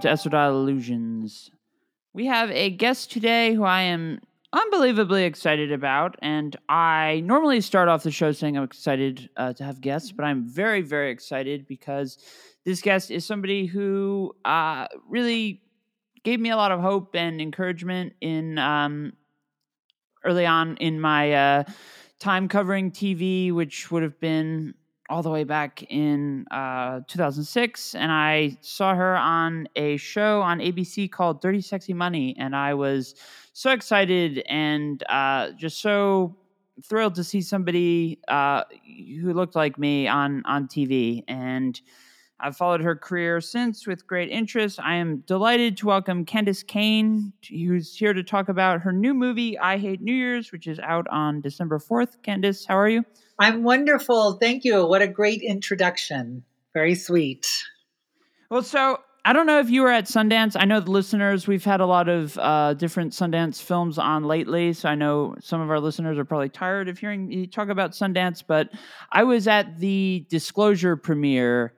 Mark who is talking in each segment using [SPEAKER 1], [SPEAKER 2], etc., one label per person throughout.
[SPEAKER 1] to Estradale Illusions. We have a guest today who I am unbelievably excited about, and I normally start off the show saying I'm excited uh, to have guests, but I'm very, very excited because this guest is somebody who uh, really gave me a lot of hope and encouragement in um, early on in my uh, time covering TV, which would have been all the way back in uh, 2006, and I saw her on a show on ABC called Dirty Sexy Money, and I was so excited and uh, just so thrilled to see somebody uh, who looked like me on on TV, and I've followed her career since with great interest. I am delighted to welcome Candis Cayne, who's here to talk about her new movie, I Hate New Year's, which is out on December 4th. Candis, how are you?
[SPEAKER 2] I'm wonderful. Thank you. What a great introduction. Very sweet.
[SPEAKER 1] Well, so I don't know if you were at Sundance. I know the listeners, we've had a lot of uh, different Sundance films on lately. So I know some of our listeners are probably tired of hearing me talk about Sundance, but I was at the Disclosure premiere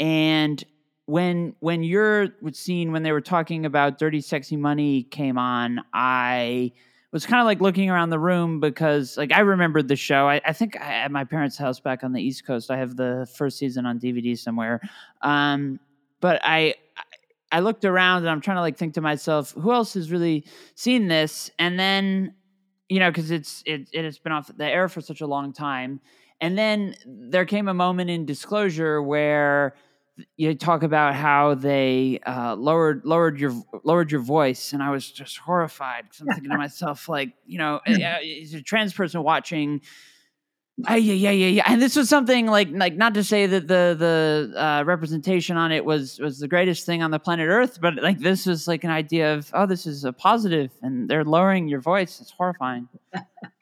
[SPEAKER 1] and when when your scene when they were talking about dirty sexy money came on i was kind of like looking around the room because like I remembered the show. I, I think I, at my parents' house back on the East Coast, I have the first season on DVD somewhere. Um, but I I looked around and I'm trying to like think to myself, who else has really seen this? And then you know, because it's it it has been off the air for such a long time. And then there came a moment in disclosure where you talk about how they uh, lowered lowered your lowered your voice, and I was just horrified because I'm thinking to myself, like, you know, uh, is a trans person watching. Yeah, yeah, yeah, yeah. And this was something like, like not to say that the the uh, representation on it was was the greatest thing on the planet Earth, but like this was like an idea of, oh, this is a positive, and they're lowering your voice. It's horrifying.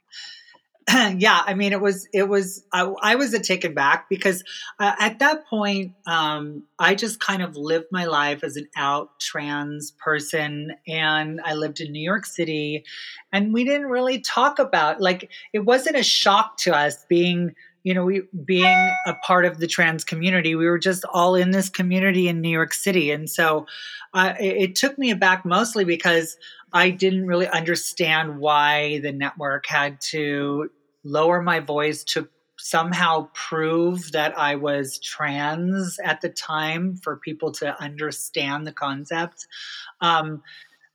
[SPEAKER 2] yeah, I mean, it was, it was, I, I was a taken back because uh, at that point, um, I just kind of lived my life as an out trans person. And I lived in New York City. And we didn't really talk about, like, it wasn't a shock to us being, you know, we being a part of the trans community. We were just all in this community in New York City. And so uh, it, it took me aback mostly because I didn't really understand why the network had to lower my voice to somehow prove that I was trans at the time for people to understand the concept. Um,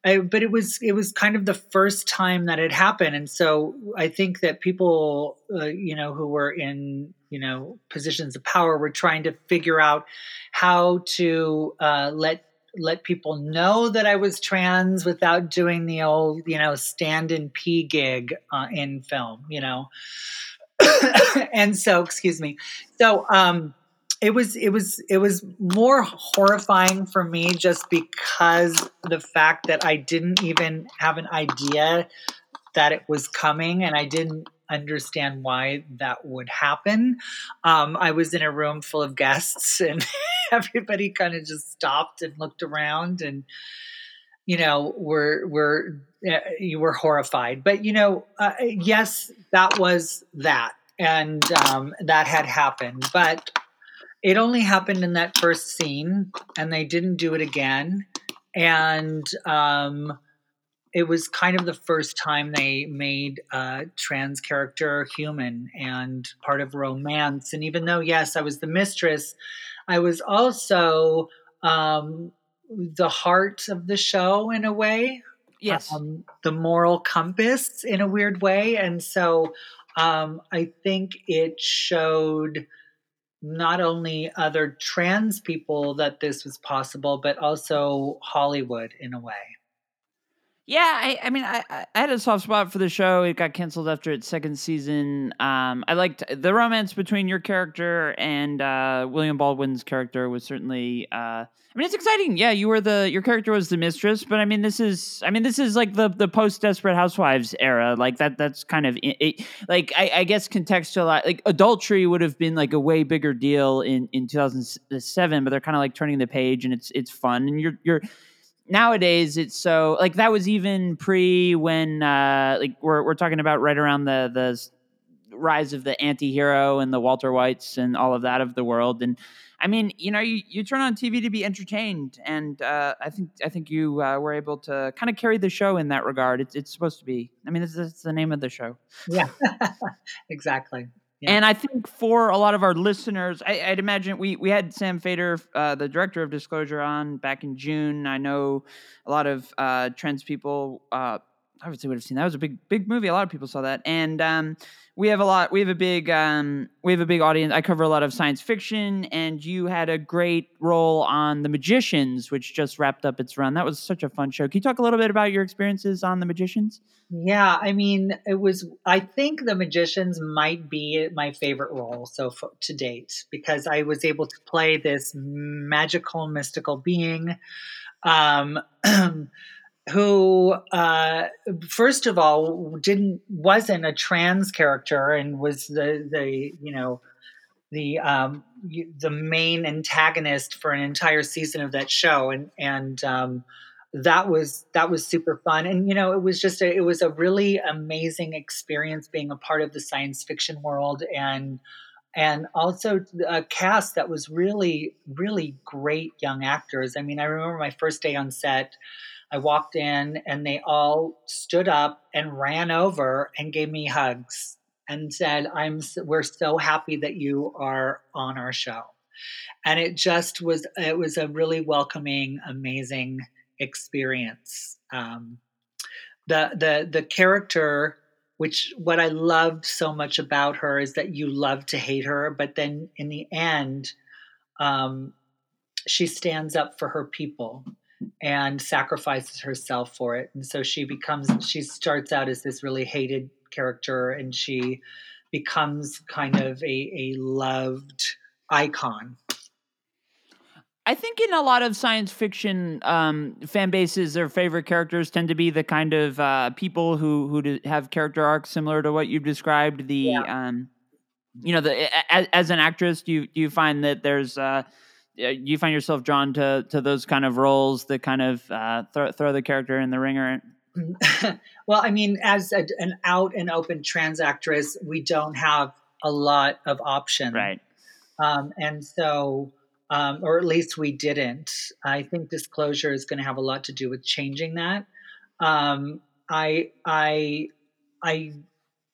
[SPEAKER 2] I, but it was it was kind of the first time that it happened, and so I think that people, uh, you know, who were in you know positions of power were trying to figure out how to uh, let let people know that I was trans without doing the old, you know, stand in P gig uh, in film, you know. and so, excuse me. So, um, it was it was it was more horrifying for me just because the fact that I didn't even have an idea that it was coming and I didn't understand why that would happen. Um, I was in a room full of guests, and everybody kind of just stopped and looked around, and you know, were were uh, you were horrified. But you know, uh, yes, that was that, and um, that had happened, but. It only happened in that first scene, and they didn't do it again. And um, it was kind of the first time they made a trans character human and part of romance. And even though, yes, I was the mistress, I was also um, the heart of the show in a way.
[SPEAKER 1] Yes.
[SPEAKER 2] Um, the moral compass in a weird way. And so um, I think it showed not only other trans people that this was possible, but also Hollywood in a way.
[SPEAKER 1] Yeah, I, I mean, I, I had a soft spot for the show. It got canceled after its second season. Um, I liked the romance between your character and uh, William Baldwin's character was certainly. Uh, I mean, it's exciting. Yeah, you were the your character was the mistress, but I mean, this is. I mean, this is like the the post Desperate Housewives era. Like that. That's kind of it, like I, I guess contextual. Like adultery would have been like a way bigger deal in in 2007, but they're kind of like turning the page, and it's it's fun, and you're you're nowadays it's so like that was even pre when uh like we're we're talking about right around the the rise of the anti-hero and the Walter Whites and all of that of the world and I mean, you know, you, you turn on TV to be entertained, and uh, I think I think you uh, were able to kind of carry the show in that regard. It's, it's supposed to be. I mean, it's, is the name of the show.
[SPEAKER 2] Yeah, exactly.
[SPEAKER 1] And I think for a lot of our listeners, I, would imagine we we had Sam Feder, uh, the director of Disclosure, on back in June. I know a lot of uh, trans people uh, obviously would have seen that. It was a big big movie. A lot of people saw that, and um, we have a lot. We have a big um, we have a big audience. I cover a lot of science fiction, and you had a great role on The Magicians, which just wrapped up its run. That was such a fun show. Can you talk a little bit about your experiences on The Magicians?
[SPEAKER 2] Yeah, I mean, it was. I think The Magicians might be my favorite role so to date because I was able to play this magical, mystical being. Um, who uh, first of all didn't wasn't a trans character and was the the you know the um, the main antagonist for an entire season of that show. And and um, that was that was super fun. And you know it was just a, it was a really amazing experience being a part of the science fiction world and and also a cast that was really really great young actors. I mean i remember my first day on set I walked in and they all stood up and ran over and gave me hugs and said, "I'm we're so happy that you are on our show." And it just was it was a really welcoming, amazing experience. Um, the the the character which what I loved so much about her is that you love to hate her, but then in the end, um, she stands up for her people and sacrifices herself for it. And so she becomes, she starts out as this really hated character and she becomes kind of a, a loved icon.
[SPEAKER 1] I think in a lot of science fiction um, fan bases, their favorite characters tend to be the kind of uh, people who who have character arcs similar to what you've described. The yeah. um, you know, the as, as, an actress, do you do you find that there's uh, you find yourself drawn to to those kind of roles that kind of uh, throw throw the character in the ringer?
[SPEAKER 2] well, I mean, as a, an out and open trans actress, we don't have a lot of options,
[SPEAKER 1] right?
[SPEAKER 2] Um, and so, um, or at least we didn't. I think disclosure is going to have a lot to do with changing that. Um, I I I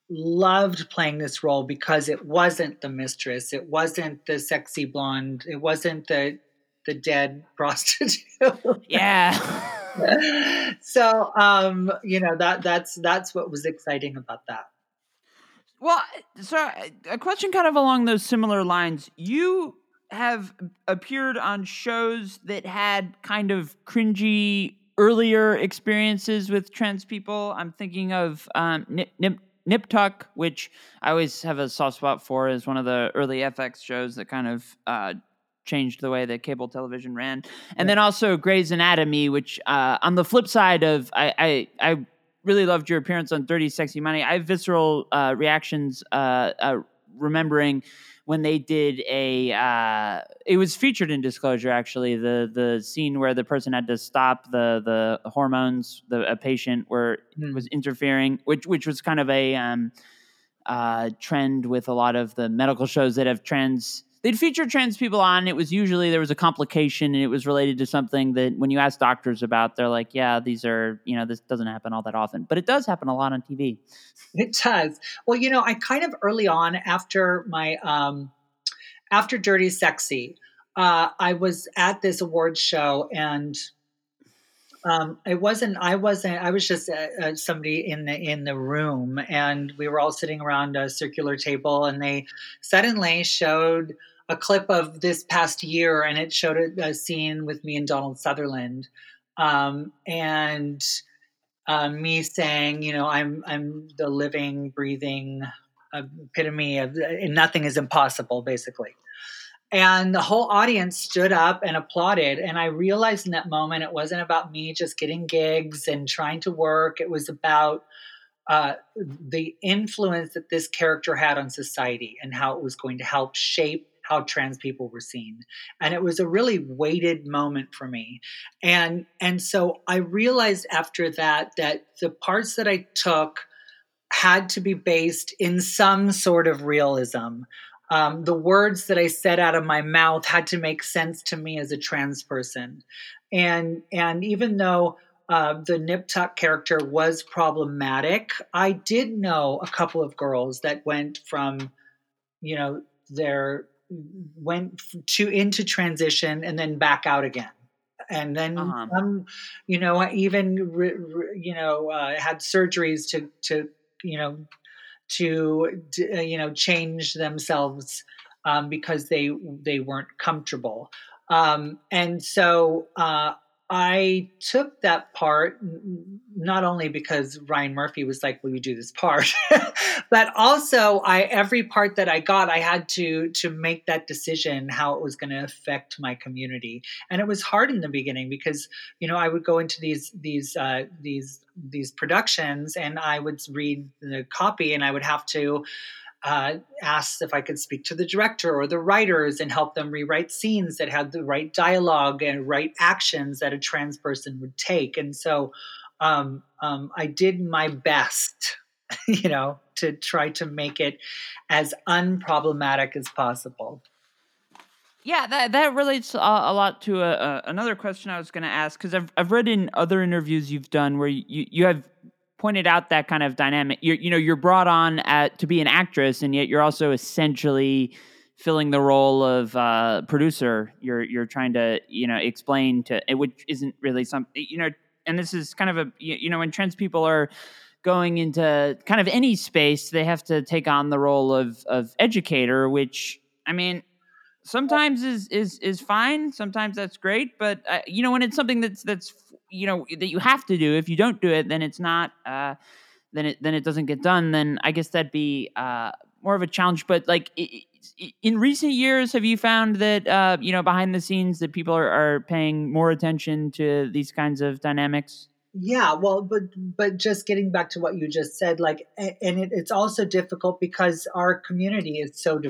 [SPEAKER 2] loved playing this role because it wasn't the mistress, it wasn't the sexy blonde, it wasn't the the dead prostitute.
[SPEAKER 1] yeah.
[SPEAKER 2] so um, you know that that's that's what was exciting about that.
[SPEAKER 1] Well, so a question kind of along those similar lines. You have appeared on shows that had kind of cringy earlier experiences with trans people. I'm thinking of um, Nip, Nip Nip Tuck, which I always have a soft spot for, is one of the early FX shows that kind of uh, changed the way that cable television ran. And then also Grey's Anatomy, which uh, on the flip side of I, I, I really loved your appearance on Dirty Sexy Money. I have visceral uh, reactions uh, uh, remembering when they did a uh, it was featured in disclosure actually the the scene where the person had to stop the the hormones the a patient where mm. was interfering which which was kind of a um, uh, trend with a lot of the medical shows that have trans they'd feature trans people on. It was usually there was a complication and it was related to something that when you ask doctors about, they're like, yeah, these are, you know, this doesn't happen all that often, but it does happen a lot on TV.
[SPEAKER 2] It does. Well, you know, I kind of early on after my, um, after Dirty Sexy, uh, I was at this awards show and um, it wasn't. I wasn't. I was just uh, uh, somebody in the in the room, and we were all sitting around a circular table, and they suddenly showed a clip of this past year, and it showed a, a scene with me and Donald Sutherland, um, and uh, me saying, you know, I'm I'm the living, breathing epitome of nothing is impossible, basically. And the whole audience stood up and applauded. And I realized in that moment it wasn't about me just getting gigs and trying to work. It was about uh, the influence that this character had on society and how it was going to help shape how trans people were seen. And it was a really weighted moment for me. And and so i realized after that that the parts that i took had to be based in some sort of realism. Um, the words that I said out of my mouth had to make sense to me as a trans person. And and even though uh, the Nip Tuck character was problematic, I did know a couple of girls that went from, you know, their went to into transition and then back out again and then uh-huh. um, you know even re, re, you know uh, had surgeries to to you know to uh, you know change themselves um, because they they weren't comfortable um, and so uh, I took that part not only because Ryan Murphy was like, "Will you do this part?" but also, I every part that I got, I had to to make that decision how it was going to affect my community, and it was hard in the beginning because you know I would go into these these uh, these these productions and I would read the copy and I would have to uh, asked if I could speak to the director or the writers and help them rewrite scenes that had the right dialogue and right actions that a trans person would take. And so um, um, I did my best, you know, to try to make it as unproblematic as possible.
[SPEAKER 1] Yeah, that that relates a, a lot to a, a, another question I was going to ask because I've I've read in other interviews you've done where you, you have pointed out that kind of dynamic. You're, you know, you're brought on at, to be an actress, and yet you're also essentially filling the role of uh, producer. You're you're trying to you know explain to which isn't really some you know, and this is kind of a you know when trans people are going into kind of any space, they have to take on the role of of educator, which I mean sometimes is is is fine sometimes that's great but uh, you know when it's something that's that's you know that you have to do. If you don't do it, then it's not. Uh, then it then it doesn't get done. Then I guess that'd be uh, more of a challenge. But like in recent years, have you found that uh, you know behind the scenes that people are, are paying more attention to these kinds of dynamics?
[SPEAKER 2] Yeah, well, but but just getting back to what you just said, like, and it, it's also difficult because our community is so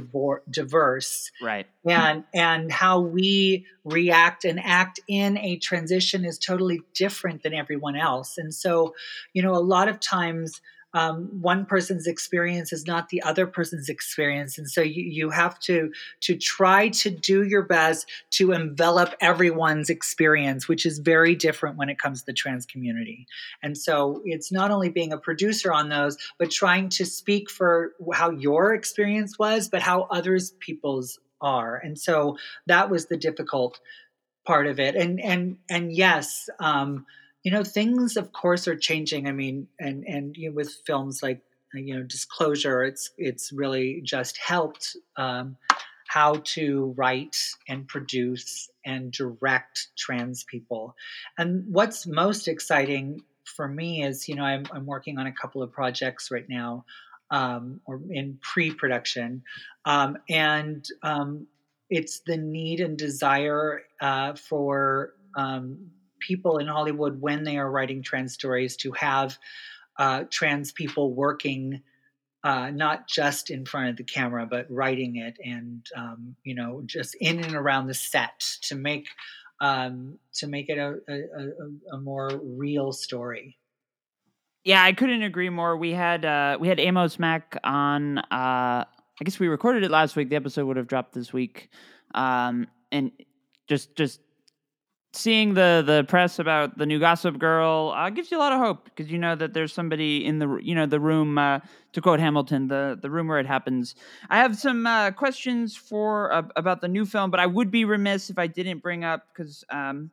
[SPEAKER 2] diverse,
[SPEAKER 1] right?
[SPEAKER 2] And and how we react and act in a transition is totally different than everyone else, and so, you know, a lot of times um, one person's experience is not the other person's experience. And so you, you have to to try to do your best to envelop everyone's experience which is very different when it comes to the trans community. And so it's not only being a producer on those but trying to speak for how your experience was but how others people's are. And so that was the difficult part of it. And and and yes um, you know things of course are changing. I mean and and you know, with films like you know disclosure it's it's really just helped um, how to write and produce and direct trans people. And what's most exciting for me is you know i'm, I'm working on a couple of projects right now um, or in pre-production um, and um, it's the need and desire uh, for um, people in Hollywood when they are writing trans stories to have uh, trans people working uh, not just in front of the camera, but writing it and um, you know just in and around the set to make um, to make it a, a, a, more real story.
[SPEAKER 1] Yeah, I couldn't agree more. We had uh, we had Amos Mac on. Uh, I guess we recorded it last week. The episode would have dropped this week, um, and just just seeing the the press about the new Gossip Girl uh, gives you a lot of hope because you know that there's somebody in the you know the room uh, to quote Hamilton the the room where it happens. I have some uh, questions for uh, about the new film, but I would be remiss if I didn't bring up because um,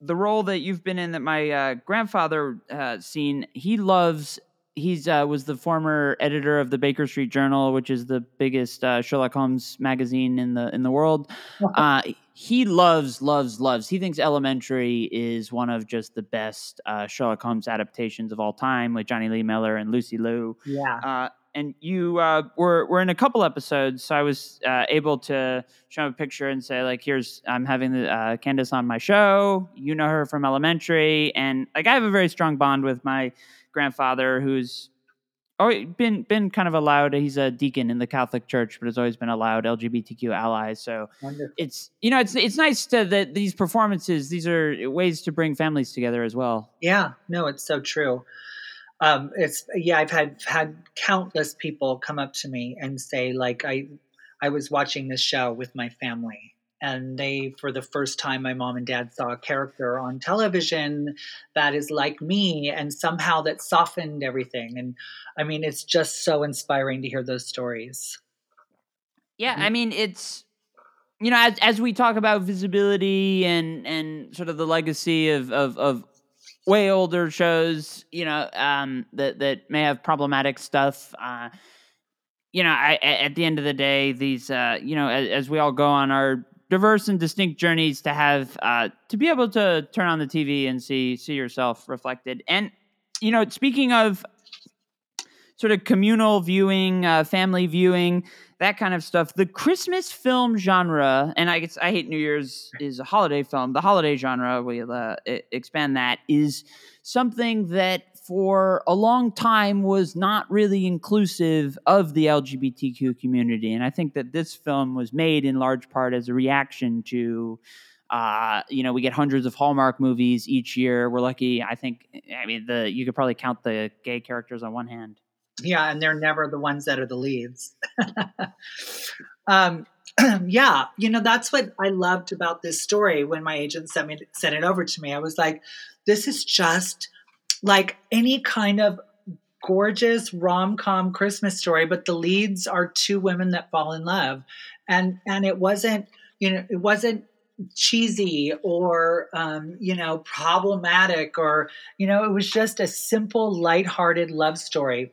[SPEAKER 1] the role that you've been in that my uh, grandfather uh, seen. He loves he's uh, was the former editor of the Baker Street Journal, which is the biggest uh, Sherlock Holmes magazine in the in the world. Uh, he loves, loves, loves. He thinks Elementary is one of just the best uh, Sherlock Holmes adaptations of all time, with Jonny Lee Miller and Lucy Liu.
[SPEAKER 2] Yeah.
[SPEAKER 1] Uh, and you uh, were were in a couple episodes, so I was able to show him a picture and say, like, "Here's I'm having the Candis on my show. You know her from Elementary, and like I have a very strong bond with my." grandfather who's oh been been kind of allowed. He's a deacon in the catholic church but has always been allowed lgbtq allies so Wonderful. it's you know it's it's nice to that these performances these are ways to bring families together as well.
[SPEAKER 2] Yeah. No it's so true. Um, it's yeah, I've had had countless people come up to me and say like I I was watching this show with my family and they for the first time my mom and dad saw a character on television that is like me and somehow that softened everything and i mean it's just so inspiring to hear those stories
[SPEAKER 1] yeah i mean it's you know as, as we talk about visibility and and sort of the legacy of of, of way older shows, you know, um, that that may have problematic stuff. Uh, you know, I, at the end of the day, these, uh, you know, as, as, we all go on our diverse and distinct journeys, to have uh, to be able to turn on the TV and see see yourself reflected. And you know, speaking of sort of communal viewing, uh, family viewing, that kind of stuff. The Christmas film genre, and I guess I hate New Year's is a holiday film. The holiday genre, we'll uh, expand that, is something that for a long time was not really inclusive of the LGBTQ community. And I think that this film was made in large part as a reaction to. Uh, you know, we get hundreds of Hallmark movies each year. We're lucky. I think. I mean, the you could probably count the gay characters on one hand.
[SPEAKER 2] Yeah, and they're never the ones that are the leads. um, yeah, you know that's what I loved about this story. When my agent sent me sent it over to me, I was like, "This is just like any kind of gorgeous rom com Christmas story, but the leads are two women that fall in love, and and it wasn't you know it wasn't cheesy or um, you know problematic or you know it was just a simple lighthearted love story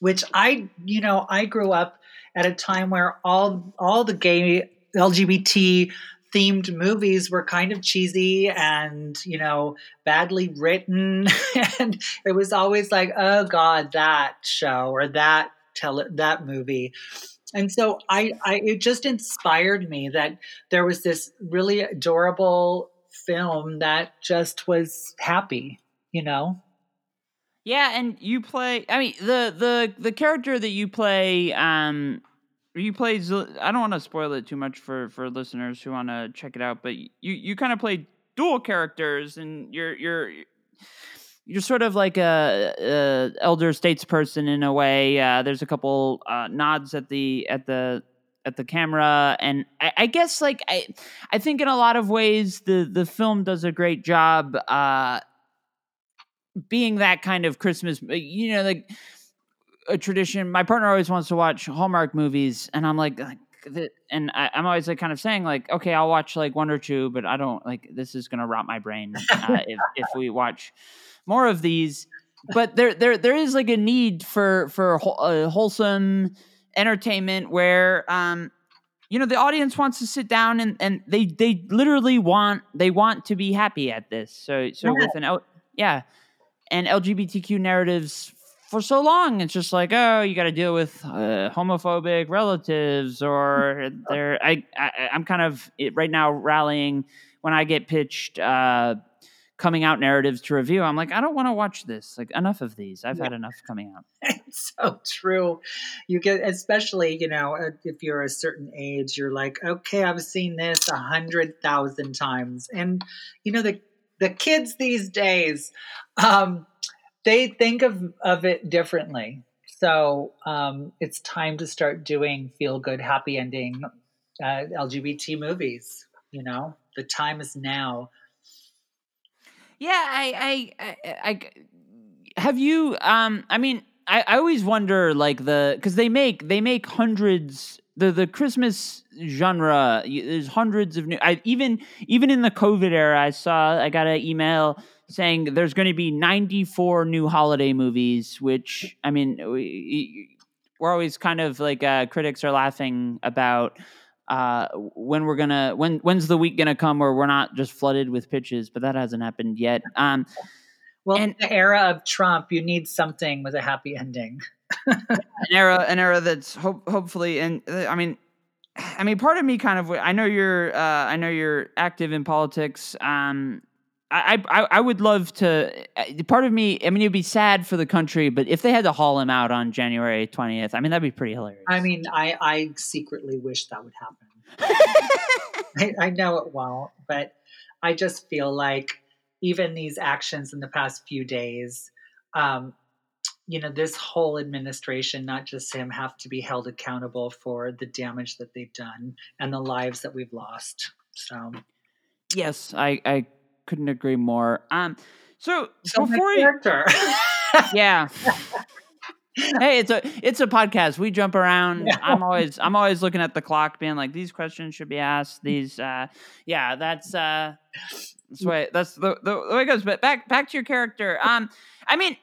[SPEAKER 2] which I, you know, I grew up at a time where all all the gay LGBT themed movies were kind of cheesy and you know badly written and it was always like oh god that show or that tell that movie and so I, I it just inspired me that there was this really adorable film that just was happy you know
[SPEAKER 1] yeah, and you play. I mean, the the the character that you play, um, you play. I don't want to spoil it too much for for listeners who want to check it out, but you you kind of play dual characters, and you're you're you're sort of like a, a elder statesperson in a way. Uh, there's a couple uh, nods at the at the at the camera, and I, I, guess like I I think in a lot of ways the the film does a great job. Uh, being that kind of Christmas, uh, you know, like a tradition. My partner always wants to watch Hallmark movies, and I'm like, like and I, am always like kind of saying like, okay, I'll watch like one or two, but I don't like this is gonna rot my brain uh, if if we watch more of these. But there there there is like a need for for uh, wholesome entertainment where um you know the audience wants to sit down and and they they literally want they want to be happy at this so so yeah. with an out yeah and LGBTQ narratives for so long. It's just like, oh, you got to deal with uh, homophobic relatives, or they're. I, I am kind of right now rallying when I get pitched uh, coming out narratives to review. I'm like, I don't want to watch this. Like, enough of these. I've yeah. had enough coming out.
[SPEAKER 2] It's so true. You get, especially you know, uh, if you're a certain age, you're like, okay, I've seen this a hundred thousand times, and you know the the kids these days, um, they think of, of it differently. So um, it's time to start doing feel good, happy ending uh, LGBT movies. You know, the time is now.
[SPEAKER 1] Yeah, I, I, I, I have you. Um, I mean, I, I always wonder, like the because they make they make hundreds the the Christmas genre. There's hundreds of new. I even even in the COVID era, I saw I got an email saying there's going to be 94 new holiday movies. Which I mean, we, we're always kind of like uh, critics are laughing about uh, when we're gonna when when's the week gonna come where we're not just flooded with pitches, but that hasn't happened yet. Um,
[SPEAKER 2] well, and, in the era of Trump, you need something with a happy ending.
[SPEAKER 1] an era, an era that's hope, hopefully, and uh, I mean, I mean, part of me kind of. I know you're. Uh, I know you're active in politics. Um, I, I I would love to. Uh, part of me. I mean, it'd be sad for the country, but if they had to haul him out on January twentieth, I mean, that'd be pretty hilarious.
[SPEAKER 2] I mean, I I secretly wish that would happen. I, I know it won't, but I just feel like even these actions in the past few days um, you know, this whole administration, not just him, have to be held accountable for the damage that they've done and the lives that we've lost. So,
[SPEAKER 1] yes, I, I couldn't agree more. Um, so,
[SPEAKER 2] so
[SPEAKER 1] before
[SPEAKER 2] you,
[SPEAKER 1] yeah. hey, it's a it's a podcast. We jump around. Yeah. I'm always I'm always looking at the clock, being like, these questions should be asked. These, uh, yeah, that's uh, that's the way that's the, the, the way it goes. But back back to your character. Um, I mean,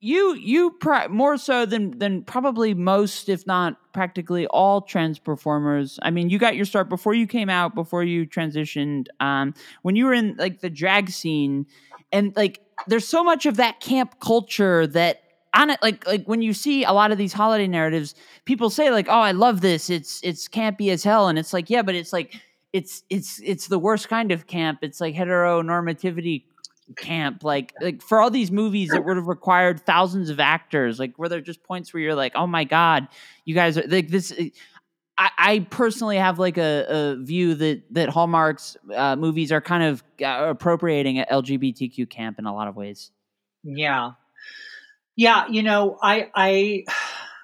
[SPEAKER 1] you you more so than than probably most if not practically all trans performers. I mean you got your start before you came out before you transitioned um when you were in like the drag scene. And like there's so much of that camp culture that on it like like when you see a lot of these holiday narratives people say like oh i love this. It's it's campy as hell. And it's like yeah but it's like it's it's it's the worst kind of camp. It's like heteronormativity camp like like for all these movies that would have required thousands of actors like were there just points where you're like oh my god you guys are like this eh, I, I personally have like a, a view that that Hallmark's uh, movies are kind of uh, appropriating LGBTQ camp in a lot of ways.
[SPEAKER 2] Yeah, yeah. You know, I I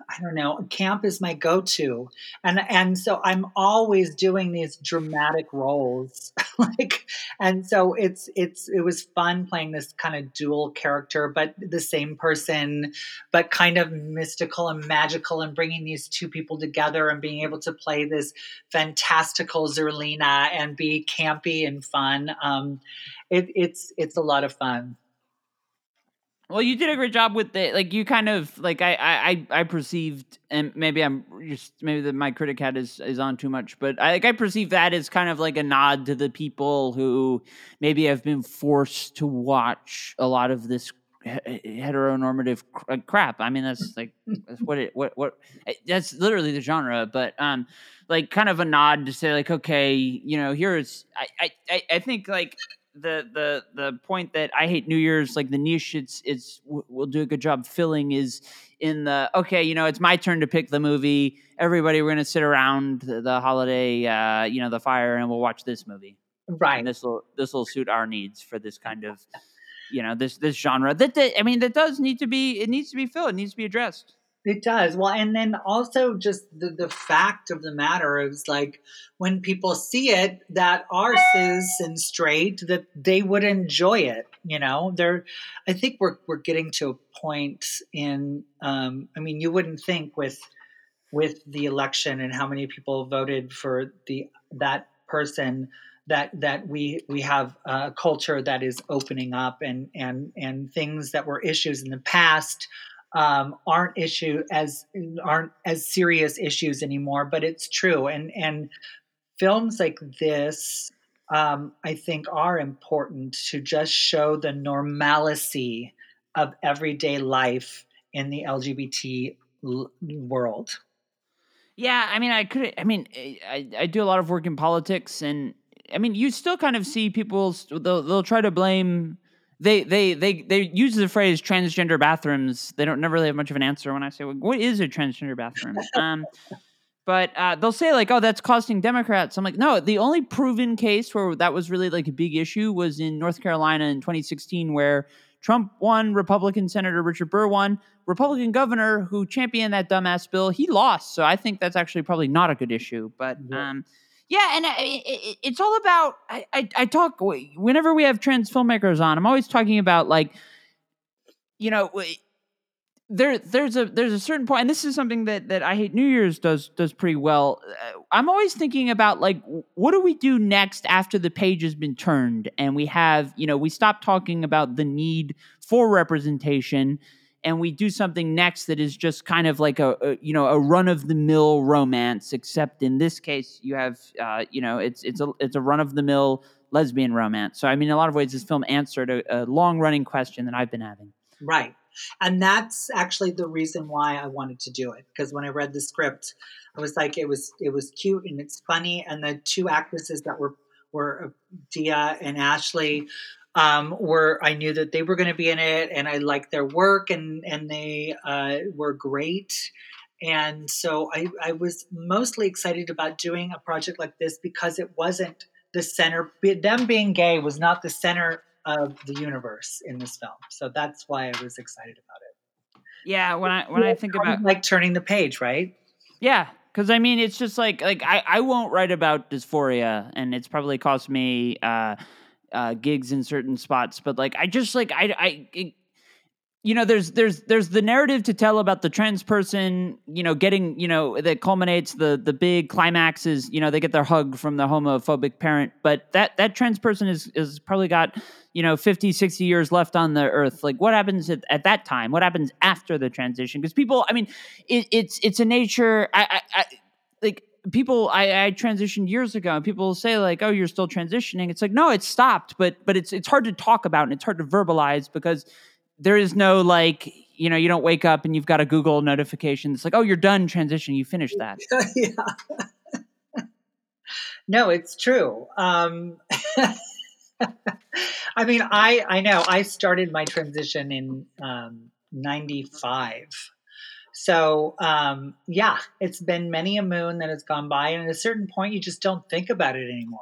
[SPEAKER 2] I don't know, camp is my go-to. And and so I'm always doing these dramatic roles. like and so it's it's it was fun playing this kind of dual character but the same person but kind of mystical and magical and bringing these two people together and being able to play this fantastical Zerlina and be campy and fun. Um it, it's it's a lot of fun.
[SPEAKER 1] Well, you did a great job with it. Like you kind of like I I I perceived, and maybe I'm just maybe that my critic hat is is on too much, but I like I perceive that as kind of like a nod to the people who maybe have been forced to watch a lot of this heteronormative crap. I mean, that's like that's what it what what eh, that's literally the genre. But um, like kind of a nod to say like, okay, you know, here's I I I think like the the the point that I hate New Year's, like the niche, it's it's we'll do a good job filling is in the okay, you know, it's my turn to pick the movie. Everybody, we're gonna sit around the, the holiday, uh, you know, the fire, and we'll watch this movie.
[SPEAKER 2] Right.
[SPEAKER 1] This will this will suit our needs for this kind of, you know, this this genre. That, that I mean, that does need to be it needs to be filled. It needs to be addressed.
[SPEAKER 2] It does. Well, and then also just the, the fact of the matter is like when people see it that are cis and straight, that they would enjoy it. You know, they're, I think we're, we're getting to a point in, um, I mean, you wouldn't think with, with the election and how many people voted for the, that person that that we we have a culture that is opening up and and and things that were issues in the past um, aren't issue as aren't as serious issues anymore. But it's true, and and films like this, um, I think, are important to just show the normalcy of everyday life in the LGBT l- world.
[SPEAKER 1] Yeah, I mean, I could. I mean, I, I do a lot of work in politics, and I mean, you still kind of see people. They'll they'll try to blame they they they they use the phrase transgender bathrooms. They don't never really have much of an answer when I say, well, "What is a transgender bathroom?" Um, but uh, they'll say like, "Oh, that's costing Democrats." I'm like, no. The only proven case where that was really like a big issue was in North Carolina in 2016, where Trump won, Republican Senator Richard Burr won, Republican governor who championed that dumbass bill, he lost. So I think that's actually probably not a good issue. But um, yeah, and it, it's all about. I, I, I talk whenever we have trans filmmakers on. I'm always talking about like, you know, there there's a there's a certain point, and this is something that that I hate New Year's does does pretty well. Uh, I'm always thinking about like, what do we do next after the page has been turned, and we have you know we stop talking about the need for representation and we do something next that is just kind of like a, a you know a run of the mill romance except in this case you have uh, you know it's it's a it's a run of the mill lesbian romance. So i mean in a lot of ways this film answered a, a long running question that i've been having.
[SPEAKER 2] Right. And that's actually the reason why i wanted to do it because when i read the script i was like it was it was cute and it's funny. And the two actresses that were were uh, dia and ashley um, were I knew that they were going to be in it, and I liked their work, and and they uh, were great. And so I, I was mostly excited about doing a project like this because it wasn't the center. Them being gay was not the center of the universe in this film. So that's why I was excited about it.
[SPEAKER 1] Yeah, when I when I think about
[SPEAKER 2] like turning the page, right?
[SPEAKER 1] Yeah, because I mean, it's just like like I I won't write about dysphoria, and it's probably cost me uh, uh, gigs in certain spots, but like I just like I I. It, you know there's there's there's the narrative to tell about the trans person you know getting you know that culminates the the big climax is you know they get their hug from the homophobic parent but that that trans person is is probably got you know 50 60 years left on the earth like what happens at, at that time what happens after the transition because people i mean it, it's it's a nature I, I, I like people I, I transitioned years ago and people say like oh you're still transitioning. It's like no it's stopped but but it's it's hard to talk about and it's hard to verbalize because there is no like you know you don't wake up and you've got a google notification it's like oh you're done transition you finished that.
[SPEAKER 2] Yeah. No it's true. Um i mean i i know i started my transition in um 95 so um yeah it's been many a moon that has gone by and at a certain point you just don't think about it anymore.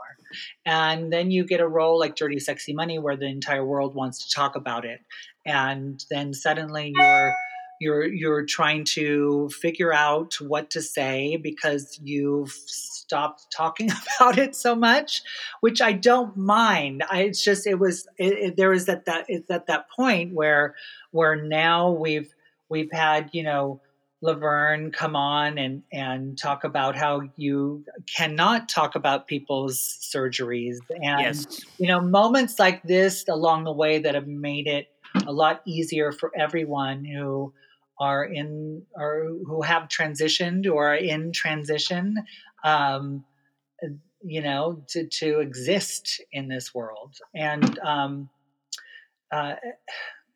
[SPEAKER 2] And then you get a role like dirty sexy money where the entire world wants to talk about it. And then suddenly you're you're you're trying to figure out what to say because you've stopped talking about it so much which i don't mind. I, it's just it was it, it, there is at that it's at that point where where now we've we've had you know Laverne come on and and talk about how you cannot talk about people's surgeries. And yes. you know moments like this along the way that have made it a lot easier for everyone who are in or who have transitioned or are in transition um, you know to, to exist in this world. And um, uh,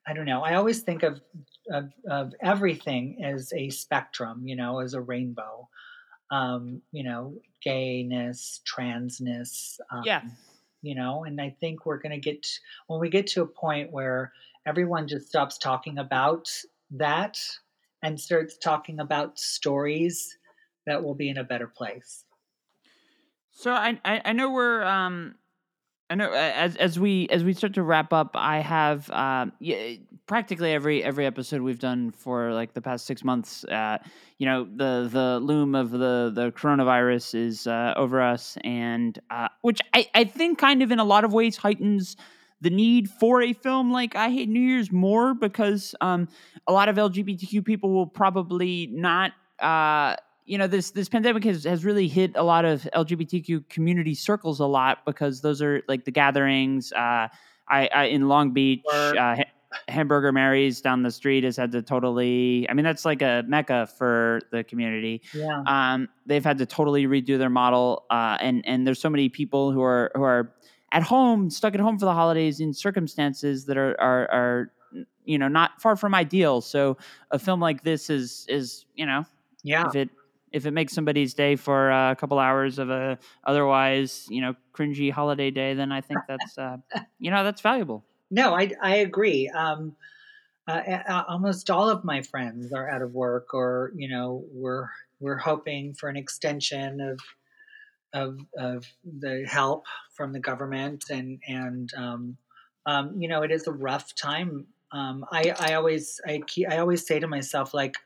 [SPEAKER 2] i don't know. I always think of, of, of everything as a spectrum you know as a rainbow um, you know gayness transness um,
[SPEAKER 1] yeah
[SPEAKER 2] you know and i think we're going to get when we get to a point where everyone just stops talking about that and starts talking about stories that will be in a better place.
[SPEAKER 1] So I I, I know we're um I know as as we as we start to wrap up, I have um, yeah, practically every every episode we've done for like the past six months. Uh, you know, the the loom of the the coronavirus is uh, over us, and uh, which I I think kind of in a lot of ways heightens the need for a film like I Hate New Year's more because um, a lot of LGBTQ people will probably not. Uh, you know this this pandemic has, has really hit a lot of LGBTQ community circles a lot because those are like the gatherings. Uh, I, I in Long Beach, uh, Hamburger Mary's down the street has had to totally. I mean, that's like a mecca for the community.
[SPEAKER 2] Yeah.
[SPEAKER 1] Um, they've had to totally redo their model, uh, and and there's so many people who are who are at home, stuck at home for the holidays in circumstances that are are, are you know not far from ideal. So a film like this is is you know
[SPEAKER 2] yeah
[SPEAKER 1] if it if it makes somebody's day for a couple hours of a otherwise you know cringy holiday day, then I think that's uh, you know that's valuable.
[SPEAKER 2] No, I I agree. Um, uh, almost all of my friends are out of work, or you know, we're we're hoping for an extension of of of the help from the government and and um, um, you know it is a rough time. Um, I I always I keep, I always say to myself like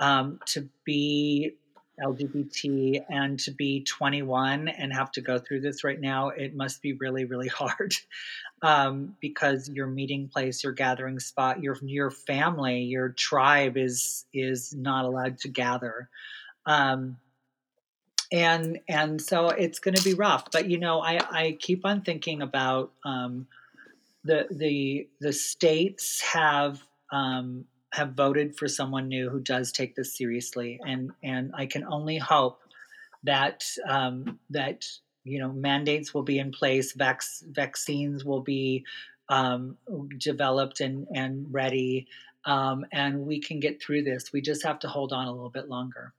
[SPEAKER 2] um, to be LGBT and to be 21 and have to go through this right now, it must be really, really hard um, because your meeting place, your gathering spot, your your family, your tribe is is not allowed to gather. Um, and and so it's going to be rough. But you know, I I keep on thinking about um, the the the states have um, have voted for someone new who does take this seriously, and and I can only hope that um, that you know mandates will be in place, vac- vaccines will be um, developed and and ready, um, and we can get through this. We just have to hold on a little bit longer.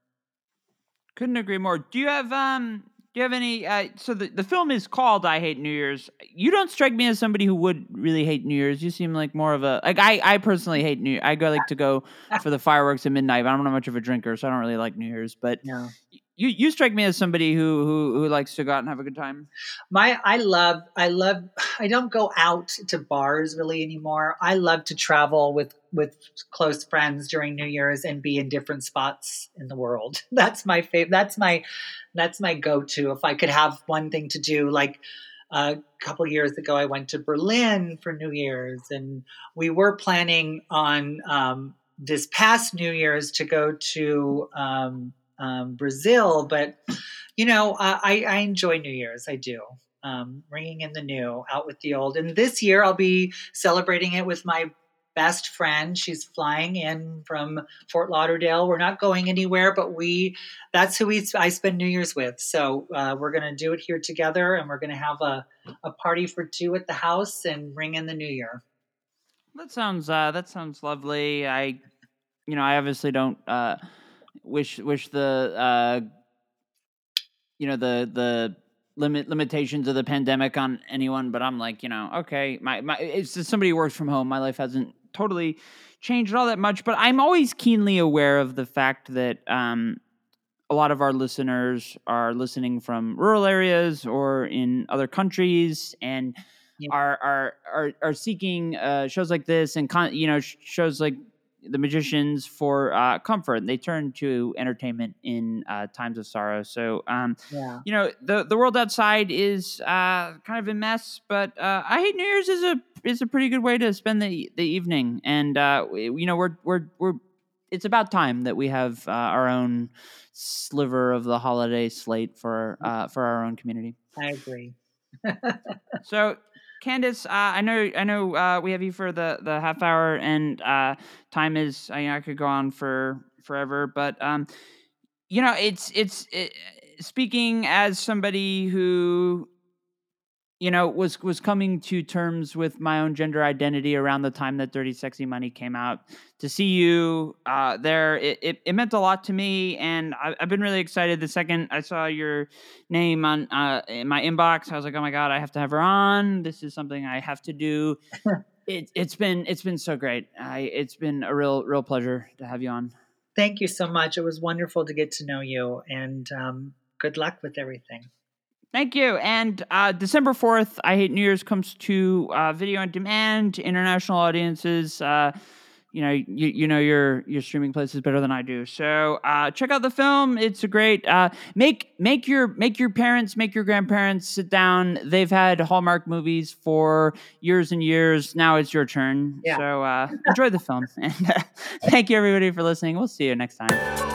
[SPEAKER 1] Couldn't agree more. Do you have um do you have any uh, so the, the film is called I Hate New Year's. You don't strike me as somebody who would really hate New Year's. You seem like more of a like I I personally hate New I go like to go for the fireworks at midnight. But I'm not much of a drinker, so I don't really like New Year's, but
[SPEAKER 2] yeah.
[SPEAKER 1] You you strike me as somebody who who who likes to go out and have a good time.
[SPEAKER 2] My I love I love I don't go out to bars really anymore. I love to travel with with close friends during New Year's and be in different spots in the world. That's my favorite. That's my that's my go to. If I could have one thing to do, like a couple years ago, I went to Berlin for New Year's, and we were planning on um, this past New Year's to go to. Um, um, Brazil. But you know, I, I enjoy New Year's. I do. Um, ringing in the new, out with the old. And this year, I'll be celebrating it with my best friend. She's flying in from Fort Lauderdale. We're not going anywhere, but we that's who we I spend New Year's with. So uh, we're going to do it here together, and we're going to have a a party for two at the house and ring in the new year.
[SPEAKER 1] That sounds uh, that sounds lovely. I, you know, I obviously don't. Uh, wish wish the uh, you know the the limit limitations of the pandemic on anyone, but I'm like, you know, okay, my my it's just somebody who works from home. My life hasn't totally changed all that much, but I'm always keenly aware of the fact that um, a lot of our listeners are listening from rural areas or in other countries and yeah. are are are are seeking uh, shows like this and con- you know shows like the magicians for uh, comfort. They turn to entertainment in uh, times of sorrow. So, um, yeah. you know, the the world outside is uh, kind of a mess, but uh, I hate New Year's is a is a pretty good way to spend the the evening. And uh, you know, we're we're we're it's about time that we have uh, our own sliver of the holiday slate for for our own community.
[SPEAKER 2] I agree.
[SPEAKER 1] so Candis, uh, I know, I know, uh, we have you for the the half hour, and uh, time is. I, I could go on for forever, but um, you know, it's it's it, speaking as somebody who you know was was coming to terms with my own gender identity around the time that dirty sexy money came out to see you uh, there. It, it, it, meant a lot to me and I, have been really excited. The second i saw your name on uh, in my inbox i was like oh my god i have to have her on. This is something i have to do. It, it's been it's been so great. I, it's been a real real pleasure to have you on.
[SPEAKER 2] Thank you so much. It was wonderful to get to know you and um, good luck with everything
[SPEAKER 1] Thank you. And uh, December 4th, I Hate New Year's comes to uh, video on demand, international audiences. Uh, you know, you, you know your your streaming places better than I do. So uh, check out the film. It's a great uh, make make your make your parents, make your grandparents sit down. They've had Hallmark movies for years and years. Now it's your turn. Yeah. So uh, enjoy the film. And thank you everybody for listening. We'll see you next time.